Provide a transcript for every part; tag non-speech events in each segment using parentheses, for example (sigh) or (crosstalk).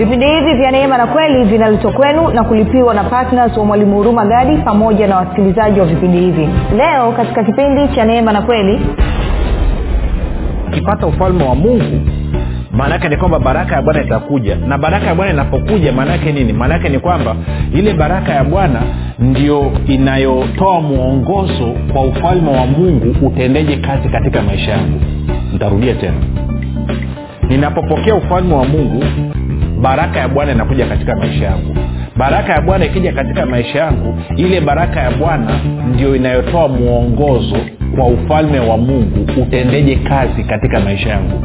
vipindi hivi vya neema na kweli vinaletwa kwenu na kulipiwa na ptns wa mwalimu huruma gadi pamoja na wasikilizaji wa vipindi hivi. Leo katika kipindi cha neema na kweli ukipata ufalme wa mungu maana yake ni kwamba baraka ya bwana itakuja. Na baraka ya bwana inapokuja maana yake nini? Maana yake ni kwamba ile baraka ya bwana ndio inayotoa mwongozo kwa ufalme wa mungu utendeje kazi katika maisha yangu. Ntarudia tena. Ninapopokea ufalme wa mungu baraka ya bwana inakuja katika maisha yangu. Baraka ya bwana ikija katika maisha yangu ile baraka ya bwana ndio inayotoa mwongozo kwa ufalme wa mungu utendeje kazi katika maisha yangu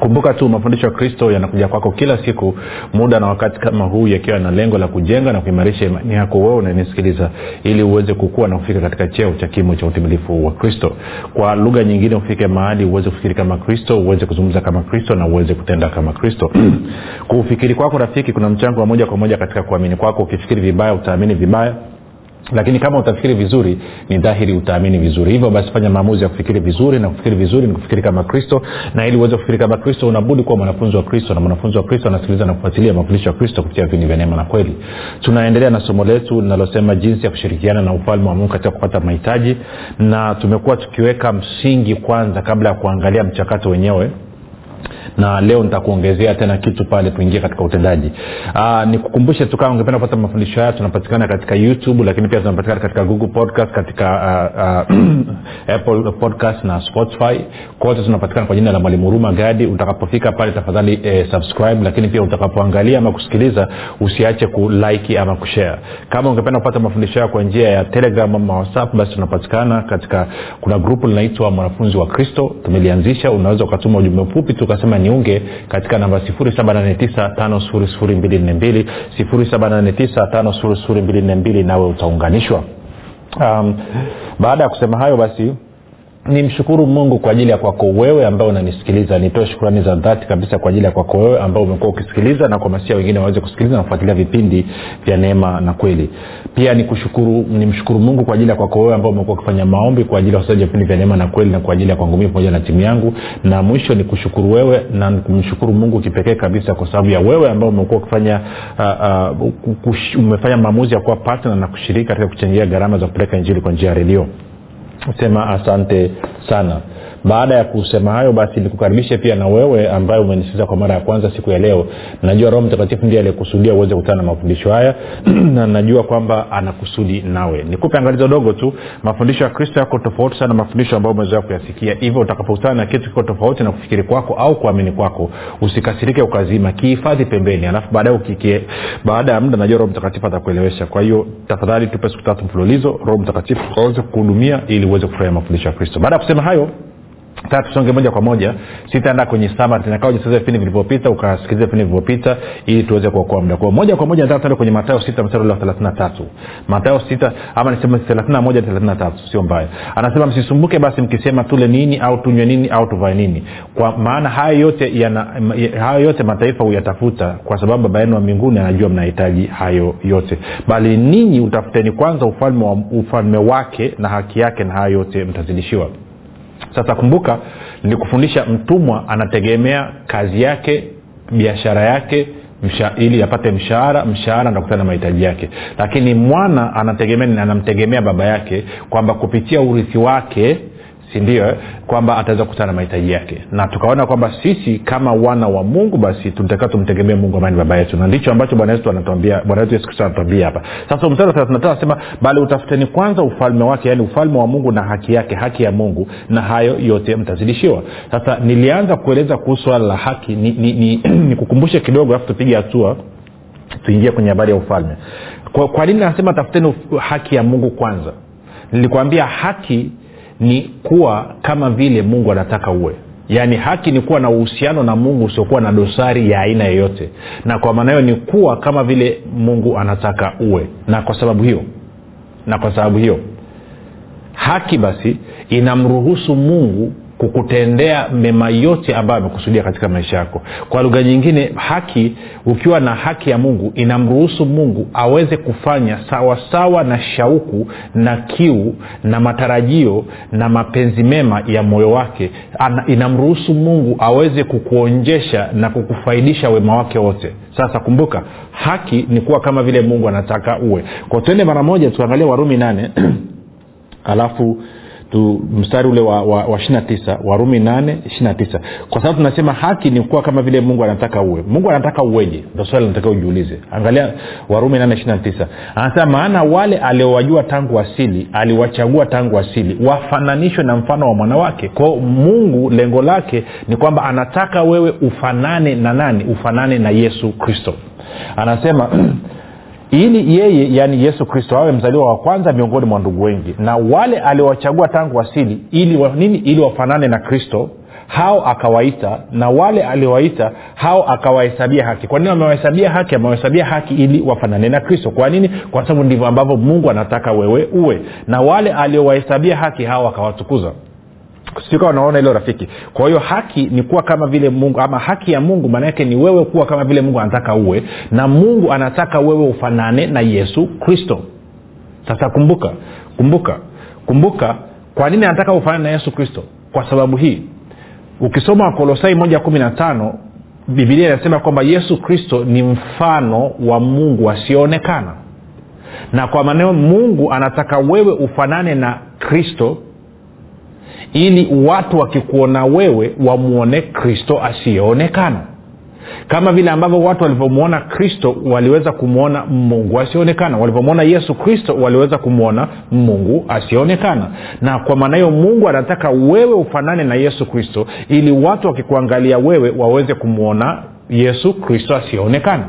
kumbuka tu mafundisho ya kristo yanakuja kwako kila siku muda na wakati kama huu yakiwa na lengo la kujenga na kuimarisha imani yako wewe unanisikiliza ili uweze kukua na kufika katika cheo cha kimo cha utimilifu wa kristo. Kwa lugha nyingine ufike mahali uweze kufikiri kama kristo uweze kuzungumza kama kristo na uweze kutenda kama kristo. (clears throat) Kufikiri kwako rafiki kuna mchango wa moja kwa moja katika kuamini kwako. Ukifikiri vibaya utaamini vibaya lakini kama utafikiri vizuri ni dhahiri utaamini vizuri. Hivyo basi fanya maamuzi ya kufikiri vizuri na kufikiri vizuri ni kufikiri kama kristo. Na ili uweze kufikiri kama kristo unabudi kuwa mwanafunzi wa kristo. Na mwanafunzi wa kristo anasikiliza na kufuatilia mafundisho ya kristo kupitia vipindi vya neema na kweli. Tunaendelea na somo letu linalosema jinsi ya kushirikiana na ufalme wa mungu katika kupata mahitaji. Na tumekuwa tukiweka msingi kwanza kabla ya kuangalia mchakato wenyewe na leo nitakuongezea tena kitu pale tuingie katika utendaji. Nikukumbushe tu kama ungependa kupata mafundisho haya tunapatikana katika youtube lakini pia tunapatikana katika google podcast katika uh, uh, (clears throat) apple podcast na spotify. Kote tunapatikana kwa jina la mwalimu huruma gadi. Utakapofika pale tafadhali eh, subscribe lakini pia utakapoangalia ama kusikiliza usiache kuliki ama kushare kama ungependa kupata mafundisho hayo kwa njia ya telegram ama whatsapp basi tunapatikana katika kuna grupu linaitwa mwanafunzi wa kristo. Tumelianzisha unaweza ukatuma ujumbe mfupi tukasema niunge katika namba 7895242 7895242 nawe utaunganishwa. Um, baada ya kusema hayo basi nimshukuru mungu kwa ajili ya kwako wewe ambao unanisikiliza. Nitoe shukurani za dhati kabisa kwa ajili ya kwako wewe ambao umekuwa ukisikiliza na kuhamasisha wengine waweze kusikiliza na kufuatilia vipindi vya neema na kweli. Pia nikushukuru nimshukuru mungu kwa ajili ya kwako wewe ambao umekuwa ukifanya maombi kwa ajili ya wasaji vipindi vya neema na kweli na kwa ajili ya kwangu pamoja na timu yangu. Na mwisho nikushukuru wewe na kumshukuru mungu kipekee kabisa kwa sababu ya wewe ambao umekuwa ukifanya uh, uh, umefanya maamuzi ya kuwa patna na kushiriki katika kuchangia gharama za kupeleka injili kwa njia ya redio sema asante sana baada ya kusema hayo basi nikukaribishe pia na wewe ambaye umenisikiza kwa mara ya kwanza siku ya leo. Najua roho mtakatifu ndiye aliyekusudia uweze kukutana na mafundisho haya (clears throat) na najua kwamba anakusudi nawe. Nikupe angalizo dogo tu mafundisho ya kristo yako tofauti sana mafundisho ambayo umezoea kuyasikia. Hivyo utakapokutana na kitu kiko tofauti na kufikiri kwako au kuamini kwako usikasirike ukazima kihifadhi pembeni alafu baadaye baada ya muda najua roho mtakatifu atakuelewesha. Kwa hiyo tafadhali tupe siku tatu mfululizo roho mtakatifu aweze kuhudumia ili uweze kufurahia mafundisho ya kristo. Baada ya kusema hayo taa tusonge moja kwa moja. Sitaenda kwenye samatinakao jisikiliza vipindi vilivyopita ukasikiliza vipindi vilivyopita ili tuweze kuokoa muda kwao moja kwa moja nataka tuende kwenye matayo sita mstari ule wa thelathina tatu. Matayo sita ama nisema thelathina moja thelathina tatu sio mbaya. Anasema msisumbuke basi mkisema tule nini au tunywe nini au tuvae nini. Kwa maana hayo yote yana, hayo yote mataifa huyatafuta kwa sababu baba yenu wa mbinguni anajua mnahitaji hayo yote. Bali ninyi utafuteni kwanza ufalme, wa, ufalme wake na haki yake na hayo yote mtazidishiwa sasa kumbuka nilikufundisha mtumwa anategemea kazi yake biashara yake msha, ili apate mshahara mshahara ndakutana na mahitaji yake. Lakini mwana anategemea anamtegemea baba yake kwamba kupitia urithi wake sindio kwamba ataweza kukutana na mahitaji yake. Na tukaona kwamba sisi kama wana wa mungu basi tunatakiwa tumtegemee mungu ambaye ni baba yetu. Na ndicho ambacho bwana yesu anatuambia bwana wetu yesu kristo anatuambia hapa. Sasa mstari wa thelathini anasema bali utafuteni kwanza ufalme wake yaani ufalme wa mungu na haki yake haki ya mungu na hayo yote mtazidishiwa. Sasa nilianza kueleza kuhusu swala la haki. Nikukumbushe ni, ni, ni (clears throat) kidogo alafu tupige hatua tuingie kwenye habari ya ufalme. Kwa, kwa nini nasema tafuteni haki ya mungu kwanza? Nilikwambia haki ni kuwa kama vile mungu anataka uwe. Yaani haki ni kuwa na uhusiano na mungu usiokuwa na dosari ya aina yoyote. Na kwa maana hiyo ni kuwa kama vile mungu anataka uwe. Na kwa sababu hiyo na kwa sababu hiyo haki basi inamruhusu mungu kukutendea mema yote ambayo amekusudia katika maisha yako. Kwa lugha nyingine haki ukiwa na haki ya mungu inamruhusu mungu aweze kufanya sawasawa sawa na shauku na kiu na matarajio na mapenzi mema ya moyo wake. Ana, inamruhusu mungu aweze kukuonjesha na kukufaidisha wema wake wote. Sasa kumbuka haki ni kuwa kama vile mungu anataka uwe. Kwa twende mara moja tuangalie warumi nane (clears throat) alafu tu mstari ule wa, wa, wa ishirina tisa warumi nane ishirina kwa sababu tunasema haki ni kuwa kama vile mungu anataka uwe. Mungu anataka uweje? Ndo swali nataka ujiulize. Angalia warumi nane ishirina anasema maana wale aliowajua tangu asili aliwachagua tangu asili wafananishwe na mfano wa mwanawake kwao mungu lengo lake ni kwamba anataka wewe ufanane na nani? Ufanane na yesu kristo. Anasema (clears throat) ili yeye yaani yesu kristo awe mzaliwa wa kwanza miongoni mwa ndugu wengi. Na wale aliowachagua tangu asili ili wa, nini? Ili wafanane na kristo hao akawaita na wale aliowaita hao akawahesabia haki. Kwa nini amewahesabia haki? Amewahesabia haki ili wafanane na kristo. Kwa nini? Kwa sababu ndivyo ambavyo mungu anataka wewe uwe. Na wale aliowahesabia haki hao akawatukuza sikawa unaona hilo rafiki. Kwa hiyo haki ni kuwa kama vile mungu ama haki ya mungu maanaake ni wewe kuwa kama vile mungu anataka uwe na mungu anataka wewe ufanane na yesu kristo. Sasa kumbuka kumbuka kumbuka kwa nini anataka ufanane na yesu kristo? Kwa sababu hii. Ukisoma wakolosai moja kumi na tano bibilia inasema kwamba yesu kristo ni mfano wa mungu asioonekana na kwa maneno mungu anataka wewe ufanane na kristo ili watu wakikuona wewe wamwone kristo asiyeonekana. Kama vile ambavyo watu walivyomwona kristo waliweza kumwona mungu asiyeonekana walivyomwona yesu kristo waliweza kumwona mungu asiyeonekana na kwa maana hiyo mungu anataka wewe ufanane na yesu kristo ili watu wakikuangalia wewe waweze kumwona yesu kristo asiyeonekana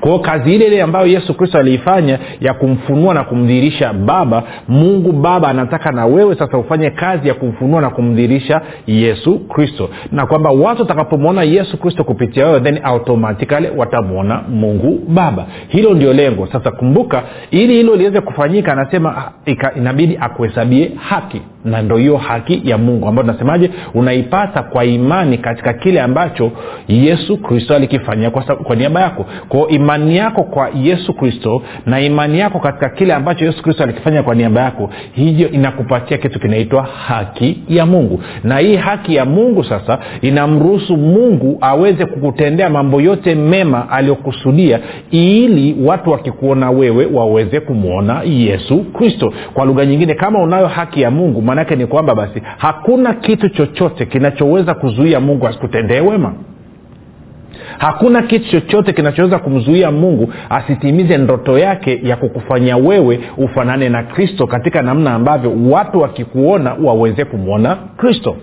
kwao kazi ile ile ambayo yesu kristo aliifanya ya kumfunua na kumdhihirisha baba mungu baba anataka na wewe sasa ufanye kazi ya kumfunua na kumdhihirisha yesu kristo. Na kwamba watu watakapomwona yesu kristo kupitia wewe then automatikali watamwona mungu baba. Hilo ndio lengo. Sasa kumbuka ili hilo liweze kufanyika anasema inabidi akuhesabie haki na ndo hiyo haki ya mungu ambayo tunasemaje? Unaipata kwa imani katika kile ambacho yesu kristo alikifanyia kwa, kwa niaba yako. Kwao imani yako kwa yesu kristo na imani yako katika kile ambacho yesu kristo alikifanya kwa niaba yako hiyo inakupatia kitu kinaitwa haki ya mungu. Na hii haki ya mungu sasa inamruhusu mungu aweze kukutendea mambo yote mema aliyokusudia ili watu wakikuona wewe waweze kumwona yesu kristo. Kwa lugha nyingine kama unayo haki ya mungu maanaake ni kwamba basi hakuna kitu chochote kinachoweza kuzuia mungu asikutendee wema. Hakuna kitu chochote kinachoweza kumzuia mungu asitimize ndoto yake ya kukufanya wewe ufanane na kristo katika namna ambavyo watu wakikuona waweze kumwona kristo.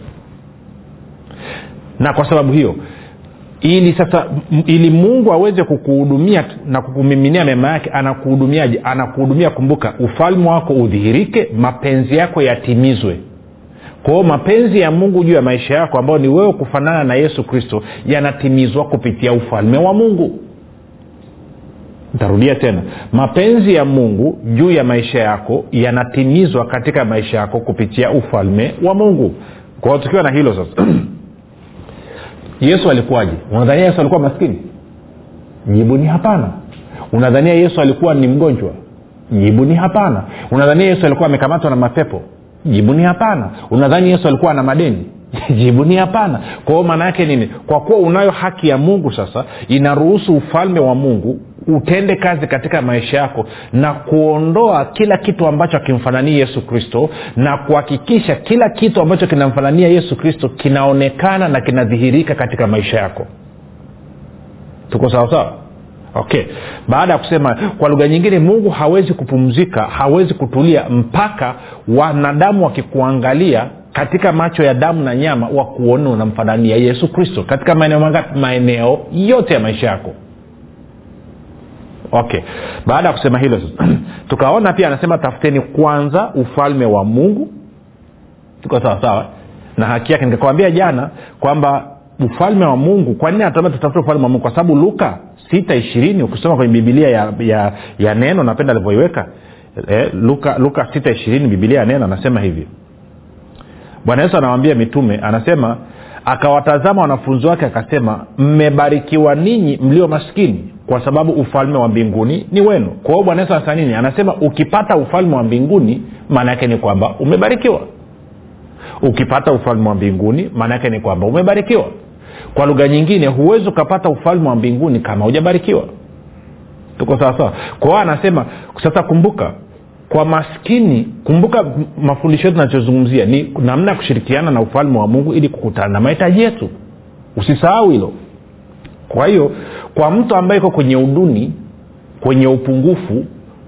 Na kwa sababu hiyo ili sasa ili mungu aweze kukuhudumia na kukumiminia mema yake anakuhudumiaje? Anakuhudumia kumbuka ufalme wako udhihirike mapenzi yako yatimizwe. Kwao mapenzi ya mungu juu ya maisha yako ambayo ni wewe kufanana na yesu kristo yanatimizwa kupitia ufalme wa mungu. Ntarudia tena. Mapenzi ya mungu juu ya maisha yako yanatimizwa katika maisha yako kupitia ufalme wa mungu. Kwao tukiwa na hilo sasa (clears throat) yesu alikuwaje? Unadhania yesu alikuwa maskini? Jibu ni hapana. Unadhania yesu alikuwa ni mgonjwa? Jibu ni hapana. Unadhania yesu alikuwa amekamatwa na mapepo? Jibu ni hapana. Unadhani yesu alikuwa na madeni? (laughs) Jibu ni hapana. Kwa hiyo maana yake nini? Kwa kuwa unayo haki ya mungu sasa inaruhusu ufalme wa mungu utende kazi katika maisha yako na kuondoa kila kitu ambacho akimfanania yesu kristo na kuhakikisha kila kitu ambacho kinamfanania yesu kristo kinaonekana na kinadhihirika katika maisha yako. Tuko sawasawa okay. Baada ya kusema kwa lugha nyingine mungu hawezi kupumzika hawezi kutulia mpaka wanadamu wakikuangalia katika macho ya damu na nyama wakuone unamfanania yesu kristo. Katika maeneo mangapi? Maeneo yote ya maisha yako okay. Baada ya kusema hilo (clears throat) tukaona pia anasema tafuteni kwanza ufalme wa mungu. Tuko sawasawa na haki yake. Nikakwambia jana kwamba ufalme wa mungu kwa nini anatuambia tutafute ufalme wa mungu? Kwa sababu luka sita ishirini ukisoma kwenye bibilia ya, ya, ya neno napenda alivyoiweka. Eh, luka luka sita ishirini bibilia neno anasema hivi. Bwana yesu anawambia mitume anasema akawatazama wanafunzi wake akasema mmebarikiwa ninyi mlio maskini kwa sababu ufalme wa mbinguni ni wenu. Kwa hiyo bwana yesu anasema nini? Anasema ukipata ufalme wa mbinguni maana yake ni kwamba umebarikiwa. Ukipata ufalme wa mbinguni maana yake ni kwamba umebarikiwa. Kwa lugha nyingine huwezi ukapata ufalme wa mbinguni kama hujabarikiwa. Tuko sawasawa kwa hiyo anasema sasa kumbuka kwa maskini kumbuka mafundisho yetu nachozungumzia ni namna ya kushirikiana na ufalme wa mungu ili kukutana na mahitaji yetu. Usisahau hilo kwa hiyo kwa mtu ambaye iko kwenye uduni kwenye upungufu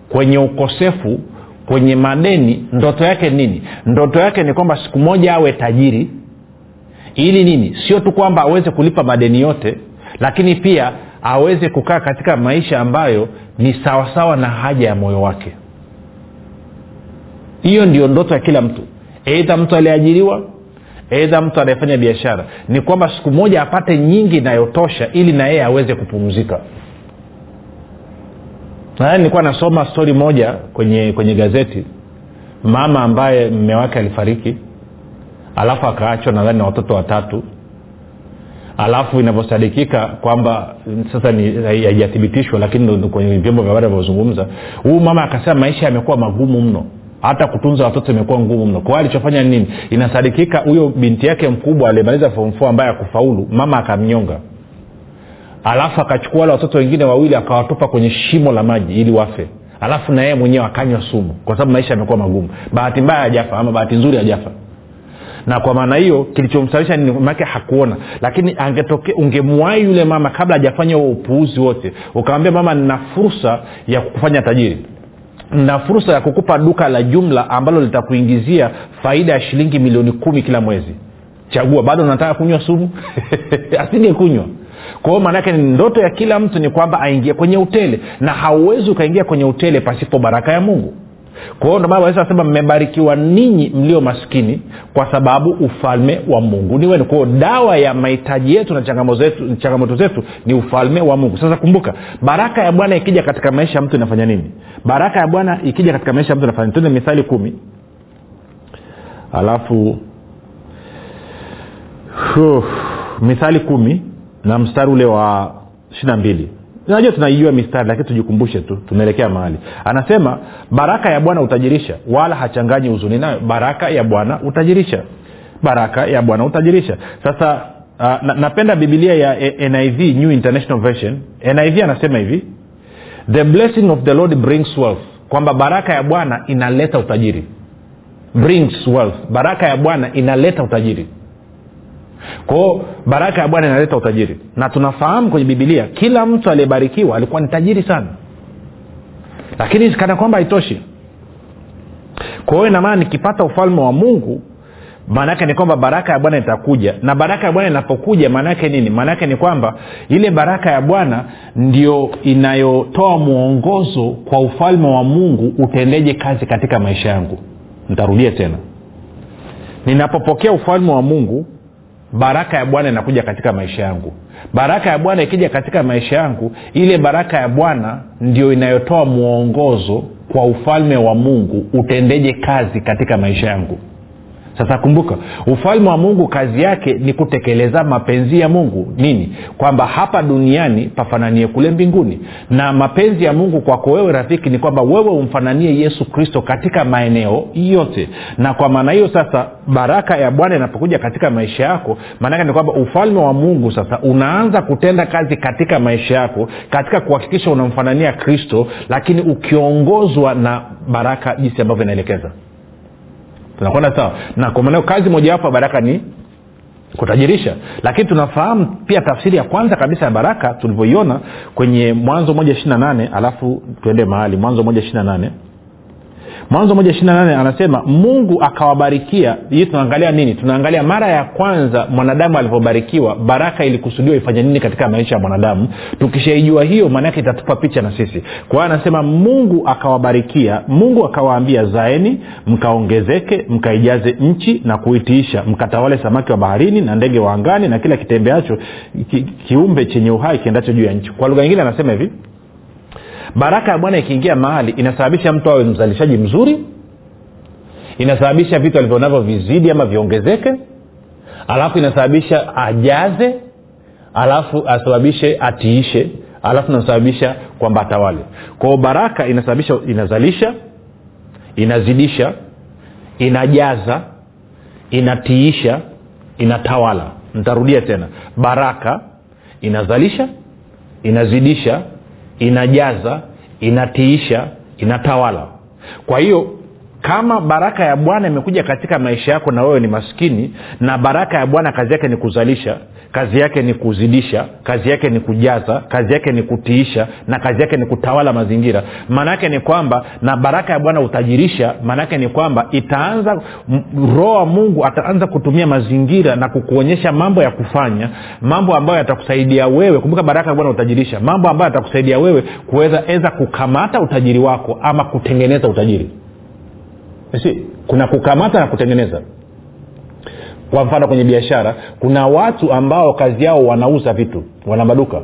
kwenye ukosefu kwenye madeni ndoto yake nini? Ndoto yake ni kwamba siku moja awe tajiri. Ili nini? Sio tu kwamba aweze kulipa madeni yote lakini pia aweze kukaa katika maisha ambayo ni sawasawa na haja ya moyo wake. Hiyo ndio ndoto ya kila mtu. Eidha mtu aliyeajiriwa eidha mtu anayefanya biashara ni kwamba siku moja apate nyingi inayotosha ili na yeye aweze kupumzika. Nadhani nilikuwa nasoma stori moja kwenye kwenye gazeti. Mama ambaye mme wake alifariki alafu akaachwa nadhani na watoto watatu. Alafu inavyosadikika kwamba sasa haijathibitishwa lakini kwenye vyombo vya habari vinavyozungumza huyu mama akasema maisha yamekuwa magumu mno hata kutunza watoto imekuwa ngumu mno. Kwa alichofanya nini? Inasadikika huyo binti yake mkubwa aliyemaliza form four ambaye akufaulu mama akamnyonga. Alafu akachukua wale watoto wengine wawili akawatupa kwenye shimo la maji ili wafe. Alafu na yeye mwenyewe akanywa sumu kwa sababu maisha yamekuwa magumu. Bahati mbaya hajafa ama bahati nzuri hajafa. Na kwa maana hiyo kilichomsababisha ni make hakuona. Lakini angetoke ungemwahi yule mama kabla hajafanya huo upuuzi wote ukamwambia mama nina fursa ya kufanya tajiri na fursa ya kukupa duka la jumla ambalo litakuingizia faida ya shilingi milioni kumi kila mwezi. Chagua bado unataka kunywa sumu? (laughs) Asinge kunywa. Kwa hiyo maanaake ni ndoto ya kila mtu ni kwamba aingie kwenye utele na hauwezi ukaingia kwenye utele pasipo baraka ya mungu kwa hiyo ndomana yesu anasema mmebarikiwa ninyi mlio maskini kwa sababu ufalme wa mungu ni wenu. Kwao dawa ya mahitaji yetu na changamoto zetu, ni ufalme wa mungu. Sasa kumbuka baraka ya bwana ikija katika maisha ya mtu inafanya nini? Baraka ya bwana ikija katika maisha ya mtu inafanya tuende mithali kumi. Alafu huh, mithali kumi na mstari ule wa ishiri na mbili najua tunaijua mistari lakini tujikumbushe tu tunaelekea mahali. Anasema baraka ya bwana utajirisha wala hachanganyi huzuni nayo. Baraka ya bwana utajirisha. Baraka ya bwana utajirisha. Sasa uh, na, napenda bibilia ya niv new international version. Niv anasema hivi the blessing of the lord brings wealth. Kwamba baraka ya bwana inaleta utajiri. Brings wealth. Baraka ya bwana inaleta utajiri kwao baraka ya bwana inaleta utajiri. Na tunafahamu kwenye bibilia kila mtu aliyebarikiwa alikuwa ni tajiri sana. Lakini kana kwamba haitoshi. Kwa inamaana nikipata ufalme wa mungu maanaake ni kwamba baraka ya bwana itakuja. Na baraka ya bwana inapokuja maanaake nini? Maanaake ni kwamba ile baraka ya bwana ndio inayotoa mwongozo kwa ufalme wa mungu utendeje kazi katika maisha yangu. Ntarudia tena. Ninapopokea ufalme wa mungu baraka ya bwana inakuja katika maisha yangu. Baraka ya bwana ikija katika maisha yangu ile baraka ya bwana ndio inayotoa mwongozo kwa ufalme wa mungu utendeje kazi katika maisha yangu sasa kumbuka ufalme wa mungu kazi yake ni kutekeleza mapenzi ya mungu. Nini? Kwamba hapa duniani pafananie kule mbinguni. Na mapenzi ya mungu kwako wewe rafiki ni kwamba wewe umfananie yesu kristo katika maeneo yote. Na kwa maana hiyo sasa baraka ya bwana inapokuja katika maisha yako maanake ni kwamba ufalme wa mungu sasa unaanza kutenda kazi katika maisha yako katika kuhakikisha unamfanania kristo lakini ukiongozwa na baraka jinsi ambavyo inaelekeza tunakwenda sawa? Na kwa maanao kazi mojawapo ya baraka ni kutajirisha. Lakini tunafahamu pia tafsiri ya kwanza kabisa ya baraka tulivyoiona kwenye mwanzo moja ishiri na nane alafu tuende mahali. Mwanzo moja ishiri na nane mwanzo moja ishiri na nane anasema mungu akawabarikia. Hii tunaangalia nini? Tunaangalia mara ya kwanza mwanadamu alivyobarikiwa baraka ilikusudiwa ifanye nini katika maisha ya mwanadamu. Tukishaijua hiyo maanaake itatupa picha na sisi. Kwa hiyo anasema mungu akawabarikia. Mungu akawaambia zaeni mkaongezeke mkaijaze nchi na kuitiisha. Mkatawale samaki wa baharini na ndege wa angani na kila kitembeacho ki, kiumbe chenye uhai kiendacho juu ya nchi. Kwa lugha nyingine anasema hivi baraka ya bwana ikiingia mahali inasababisha mtu awe mzalishaji mzuri inasababisha vitu alivyonavyo vizidi ama viongezeke alafu inasababisha ajaze alafu asababishe atiishe alafu inasababisha kwamba atawale. Kwao baraka inasababisha inazalisha inazidisha inajaza inatiisha inatawala. Ntarudia tena. Baraka inazalisha inazidisha inajaza inatiisha inatawala. Kwa hiyo kama baraka ya bwana imekuja katika maisha yako na wewe ni maskini na baraka ya bwana kazi yake ni kuzalisha kazi yake ni kuzidisha kazi yake ni kujaza kazi yake ni kutiisha na kazi yake ni kutawala mazingira. Maanaake ni kwamba na baraka ya bwana utajirisha maana yake ni kwamba itaanza roho wa mungu ataanza kutumia mazingira na kukuonyesha mambo ya kufanya mambo ambayo yatakusaidia wewe. Kumbuka baraka ya bwana utajirisha mambo ambayo yatakusaidia wewe kuweza eza kukamata utajiri wako ama kutengeneza utajiri. Si kuna kukamata na kutengeneza kwa mfano kwenye biashara kuna watu ambao kazi yao wanauza vitu wana maduka.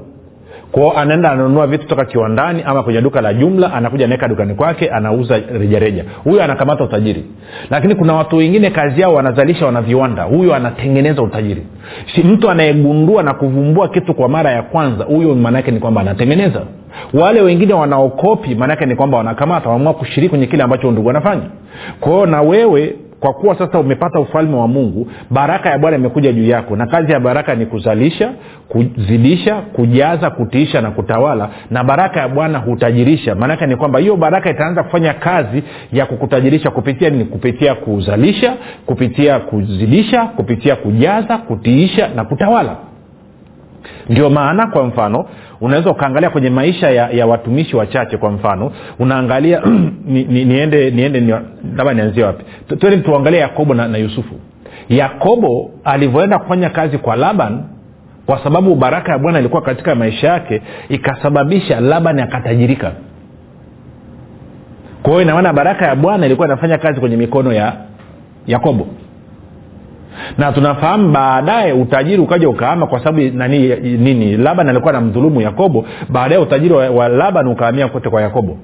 Kwao anaenda ananunua vitu toka kiwandani ama kwenye duka la jumla anakuja anaweka dukani kwake anauza rejareja. Huyo anakamata utajiri. Lakini kuna watu wengine kazi yao wanazalisha wana viwanda. Huyo anatengeneza utajiri. Si mtu anayegundua na kuvumbua kitu kwa mara ya kwanza huyo maanaake ni kwamba anatengeneza. Wale wengine wanaokopi maanaake ni kwamba wanakamata waamua kushiriki kwenye kile ambacho ndugu anafanya. Kwao na wewe kwa kuwa sasa umepata ufalme wa mungu baraka ya bwana imekuja juu yako na kazi ya baraka ni kuzalisha kuzidisha kujaza kutiisha na kutawala na baraka ya bwana hutajirisha. Maanake ni kwamba hiyo baraka itaanza kufanya kazi ya kukutajirisha kupitia nini? Kupitia kuzalisha kupitia kuzidisha kupitia kujaza kutiisha na kutawala ndio maana kwa mfano unaweza ukaangalia kwenye maisha ya, ya watumishi wachache kwa mfano unaangalia (clears throat) ni, ni, niende niende ni, nianzie wapi? Twende tuangalie yakobo na, na yusufu. Yakobo alivyoenda kufanya kazi kwa laban kwa sababu baraka ya bwana ilikuwa katika maisha yake ikasababisha laban akatajirika. Kwa hiyo inamaana baraka ya bwana ilikuwa inafanya kazi kwenye mikono ya yakobo na tunafahamu baadaye utajiri ukaja ukaama kwa sababu nani nini laban alikuwa na mdhulumu yakobo baadaye utajiri wa, wa laban ukaamia kote kwa yakobo.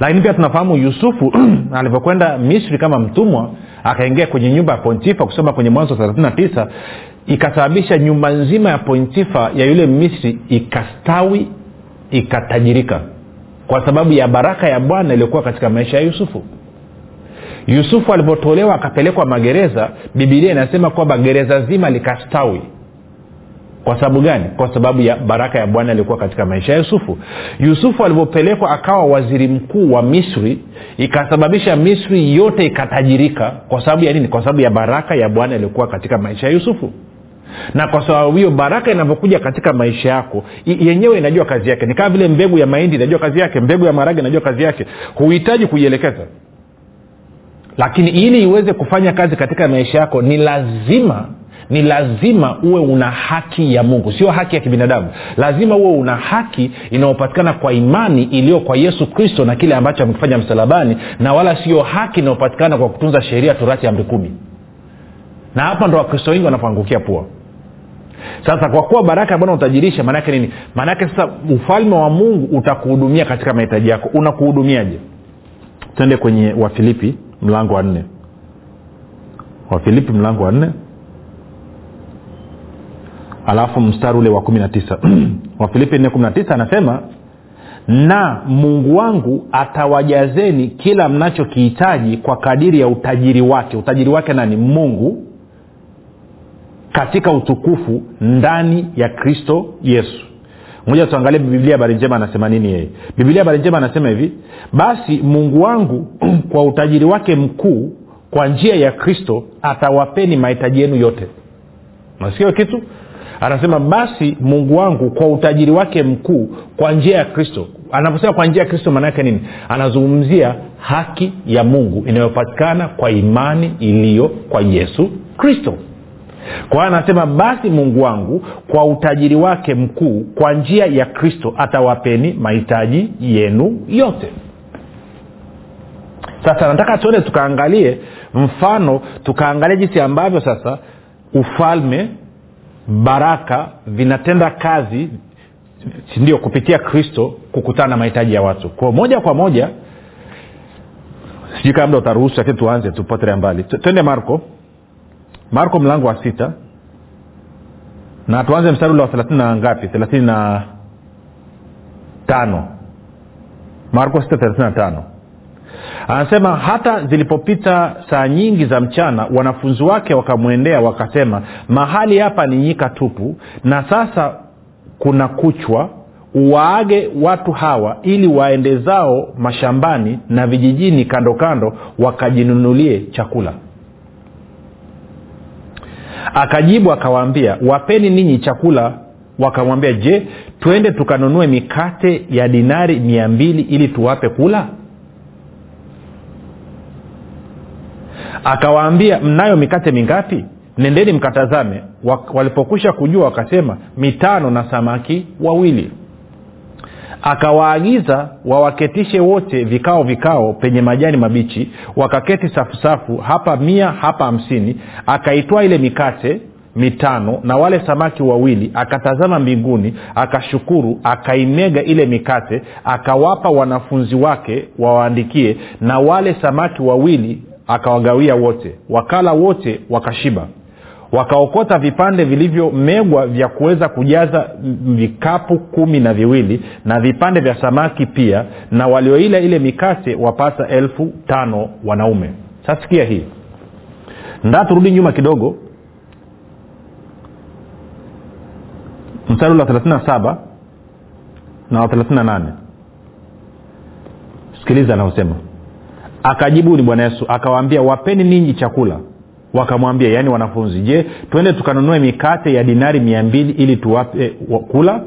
Lakini pia tunafahamu yusufu (clears throat) alivyokwenda misri kama mtumwa akaingia kwenye nyumba ya pontifa kusoma kwenye mwanzo 39 ikasababisha nyumba nzima ya pontifa ya yule misri ikastawi ikatajirika kwa sababu ya baraka ya bwana iliyokuwa katika maisha ya yusufu yusufu alivyotolewa akapelekwa magereza bibilia inasema kwamba gereza zima likastawi. Kwa sababu gani? Kwa sababu ya baraka ya bwana ilikuwa katika maisha ya yusufu. Yusufu alivyopelekwa akawa waziri mkuu wa misri ikasababisha misri yote ikatajirika. Kwa sababu ya nini? Kwa sababu ya baraka ya bwana ilikuwa katika maisha ya yusufu. Na kwa sababu hiyo baraka inavyokuja katika maisha yako yenyewe inajua kazi yake. Ni kama vile mbegu ya mahindi inajua kazi yake. Mbegu ya maragi inajua kazi yake. Huhitaji kuielekeza lakini ili iweze kufanya kazi katika maisha yako ni lazima ni lazima uwe una haki ya mungu. Sio haki ya kibinadamu. Lazima uwe una haki inayopatikana kwa imani iliyo kwa yesu kristo na kile ambacho amekifanya msalabani na wala sio haki inayopatikana kwa kutunza sheria torati amri kumi. Na hapa ndo wakristo wengi wanapoangukia pua. Sasa kwa kuwa baraka bwana utajirisha maanaake nini? Maanaake sasa ufalme wa mungu utakuhudumia katika mahitaji yako. Unakuhudumiaje? Twende kwenye wafilipi mlango wa nne. Wafilipi mlango wa nne. Alafu mstari ule wa kumi na tisa. (clears throat) Wafilipi nne kumi na tisa anasema na mungu wangu atawajazeni kila mnachokihitaji kwa kadiri ya utajiri wake. Utajiri wake nani? Mungu katika utukufu ndani ya kristo yesu moja tuangalie biblia habari njema anasema nini yeye. Biblia habari njema anasema hivi basi mungu wangu (clears throat) kwa utajiri wake mkuu kwa njia ya kristo atawapeni mahitaji yenu yote. Nasikia kitu? Anasema basi mungu wangu kwa utajiri wake mkuu kwa njia ya kristo. Anaposema kwa njia ya kristo maanayake nini? Anazungumzia haki ya mungu inayopatikana kwa imani iliyo kwa yesu kristo kwa hiyo anasema basi mungu wangu kwa utajiri wake mkuu kwa njia ya kristo atawapeni mahitaji yenu yote. Sasa nataka tuende tukaangalie mfano tukaangalia jinsi ambavyo sasa ufalme baraka vinatenda kazi ndio kupitia kristo kukutana na mahitaji ya watu. Kwa moja kwa moja sijui kabla utaruhusu lakini tuanze tupotelea mbali. Twende marko marko mlango wa sita. Na tuanze mstari ule wa thelathini na ngapi? Thelathini na tano. Marko sita thelathini na tano. Anasema hata zilipopita saa nyingi za mchana wanafunzi wake wakamwendea wakasema mahali hapa ni nyika tupu na sasa kuna kuchwa. Waage watu hawa ili waende zao mashambani na vijijini kando kando wakajinunulie chakula akajibu akawaambia wapeni ninyi chakula. Wakamwambia je twende tukanunue mikate ya dinari mia mbili ili tuwape kula? Akawaambia mnayo mikate mingapi? Nendeni mkatazame. Walipokwisha kujua wakasema mitano na samaki wawili akawaagiza wawaketishe wote vikao vikao penye majani mabichi wakaketi safusafu hapa mia hapa hamsini. Akaitwaa ile mikate mitano na wale samaki wawili akatazama mbinguni akashukuru akaimega ile mikate akawapa wanafunzi wake wawaandikie na wale samaki wawili akawagawia wote. Wakala wote wakashiba wakaokota vipande vilivyomegwa vya kuweza kujaza vikapu kumi na viwili na vipande vya samaki pia na walioila ile mikate wapasa elfu tano wanaume. Sasikia hii. Ndaa turudi nyuma kidogo. Mstari wa 37 na wa 38 sikiliza anaosema akajibu ni bwana yesu akawaambia wapeni ninyi chakula wakamwambia yaani wanafunzi je twende tukanunue mikate ya dinari mia mbili ili tuwape kula?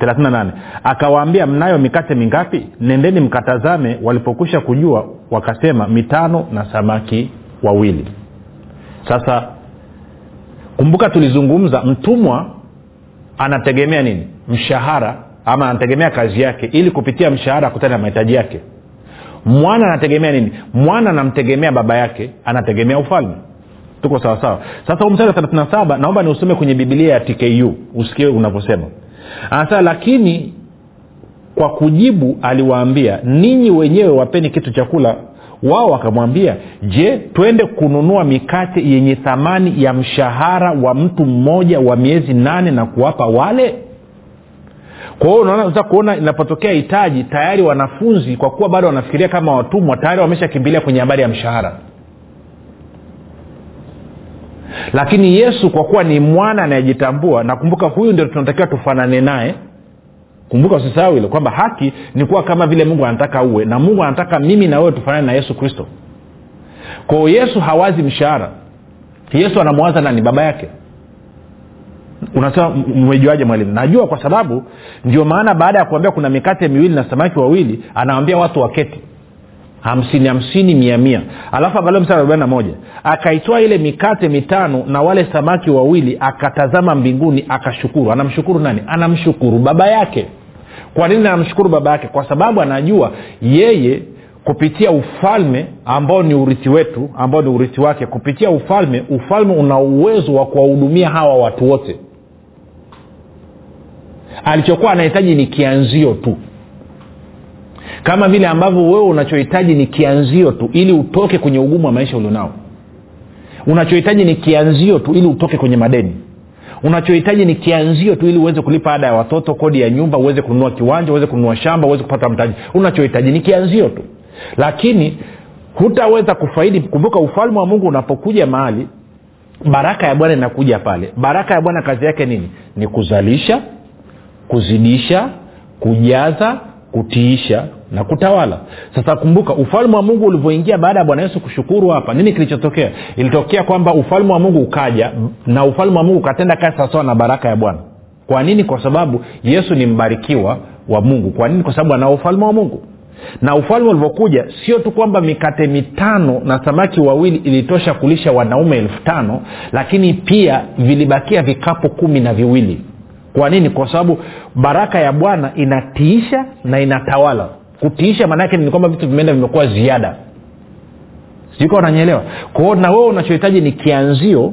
38 akawaambia mnayo mikate mingapi? Nendeni mkatazame. Walipokwisha kujua wakasema mitano na samaki wawili. Sasa kumbuka tulizungumza mtumwa anategemea nini? Mshahara ama anategemea kazi yake ili kupitia mshahara akutana na mahitaji yake. Mwana anategemea nini? Mwana anamtegemea baba yake anategemea ufalme tuko sawasawa sasa mstari wa 37 naomba niusome kwenye bibilia ya tku usikie unavyosema. Anasema lakini kwa kujibu aliwaambia ninyi wenyewe wapeni kitu chakula wao wakamwambia je twende kununua mikate yenye thamani ya mshahara wa mtu mmoja wa miezi nane na kuwapa wale? Kwa hiyo unaanza kuona inapotokea hitaji tayari wanafunzi kwa kuwa bado wanafikiria kama watumwa tayari wameshakimbilia kwenye habari ya mshahara lakini yesu kwa kuwa ni mwana anayejitambua nakumbuka huyu ndio tunatakiwa tufanane naye. Kumbuka usisahau hilo kwamba haki ni kuwa kama vile mungu anataka uwe na mungu anataka mimi na wewe tufanane na yesu kristo. Kwao yesu hawazi mshahara. Yesu anamwaza nani? Baba yake. Unasema umejuaje mwalimu? Najua kwa sababu ndio maana baada ya kuambia kuna mikate miwili na samaki wawili anawambia watu waketi hamsini hamsini mia mia. Alafu angalia mstari arobaini na moja. Akaitoa ile mikate mitano na wale samaki wawili akatazama mbinguni akashukuru. Anamshukuru nani? Anamshukuru baba yake. Kwa nini anamshukuru baba yake? Kwa sababu anajua yeye kupitia ufalme ambao ni urithi wetu ambao ni urithi wake kupitia ufalme ufalme una uwezo wa kuwahudumia hawa watu wote. Alichokuwa anahitaji ni kianzio tu kama vile ambavyo wewe unachohitaji ni kianzio tu ili utoke kwenye ugumu wa maisha ulionao. Unachohitaji ni kianzio tu ili utoke kwenye madeni. Unachohitaji ni kianzio tu ili uweze kulipa ada ya watoto kodi ya nyumba uweze kununua kiwanja uweze kununua shamba uweze kupata mtaji. Unachohitaji ni kianzio tu. Lakini hutaweza kufaidi. Kumbuka ufalme wa mungu unapokuja mahali baraka ya bwana inakuja pale. Baraka ya bwana kazi yake nini? Ni kuzalisha kuzidisha kujaza kutiisha na kutawala. Sasa kumbuka ufalme wa mungu ulivyoingia baada ya bwana yesu kushukuru hapa nini kilichotokea? Ilitokea kwamba ufalme wa mungu ukaja na ufalme wa mungu ukatenda kazi sawasawa na baraka ya bwana. Kwa nini? Kwa sababu yesu ni mbarikiwa wa mungu. Kwa nini? Kwa sababu anao ufalme wa mungu. Na ufalme ulivyokuja sio tu kwamba mikate mitano na samaki wawili ilitosha kulisha wanaume elfu tano lakini pia vilibakia vikapu kumi na viwili. Kwa nini? Kwa sababu baraka ya bwana inatiisha na inatawala kutiisha maanaake ni kwamba vitu vimeenda vimekuwa ziada. Sijuka unanyelewa kwao na wewe unachohitaji ni kianzio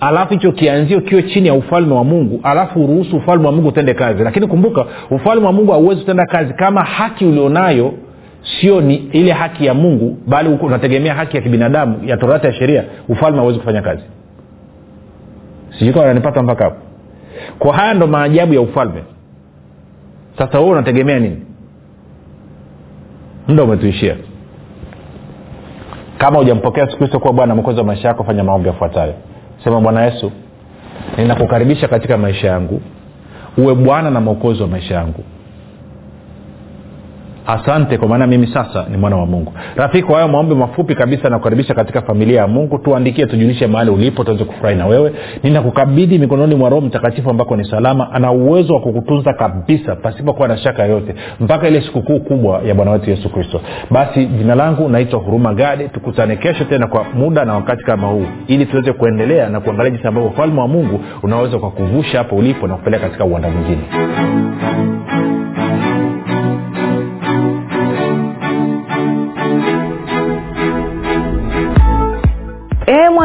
alafu hicho kianzio kiwe chini ya ufalme wa mungu alafu uruhusu ufalme wa mungu utende kazi. Lakini kumbuka ufalme wa mungu hauwezi kutenda kazi kama haki ulionayo sio ni ile haki ya mungu bali unategemea haki ya kibinadamu ya torati ya sheria ufalme hauwezi kufanya kazi. Sijui kama nanipata mpaka hapo. Kwa haya ndo maajabu ya ufalme. Sasa wewe unategemea nini muda umetuishia. Kama hujampokea siku kristo kuwa bwana mwokozi wa maisha yako fanya maombi yafuatayo. Sema bwana yesu ninakukaribisha katika maisha yangu. Uwe bwana na mwokozi wa maisha yangu asante kwa maana mimi sasa ni mwana wa mungu. Rafiki kwa hayo maombi mafupi kabisa nakukaribisha katika familia ya mungu tuandikie tujulishe mahali ulipo tuweze kufurahi na wewe. Ninakukabidhi mikononi mwa roho mtakatifu ambako ni salama. Ana uwezo wa kukutunza kabisa pasipokuwa na shaka yoyote mpaka ile sikukuu kubwa ya bwana wetu yesu kristo. Basi jina langu naitwa huruma gade tukutane kesho tena kwa muda na wakati kama huu ili tuweze kuendelea na kuangalia jinsi ambavyo ufalme wa mungu unaweza ukakuvusha hapo ulipo na kupeleka katika uwanda mwingine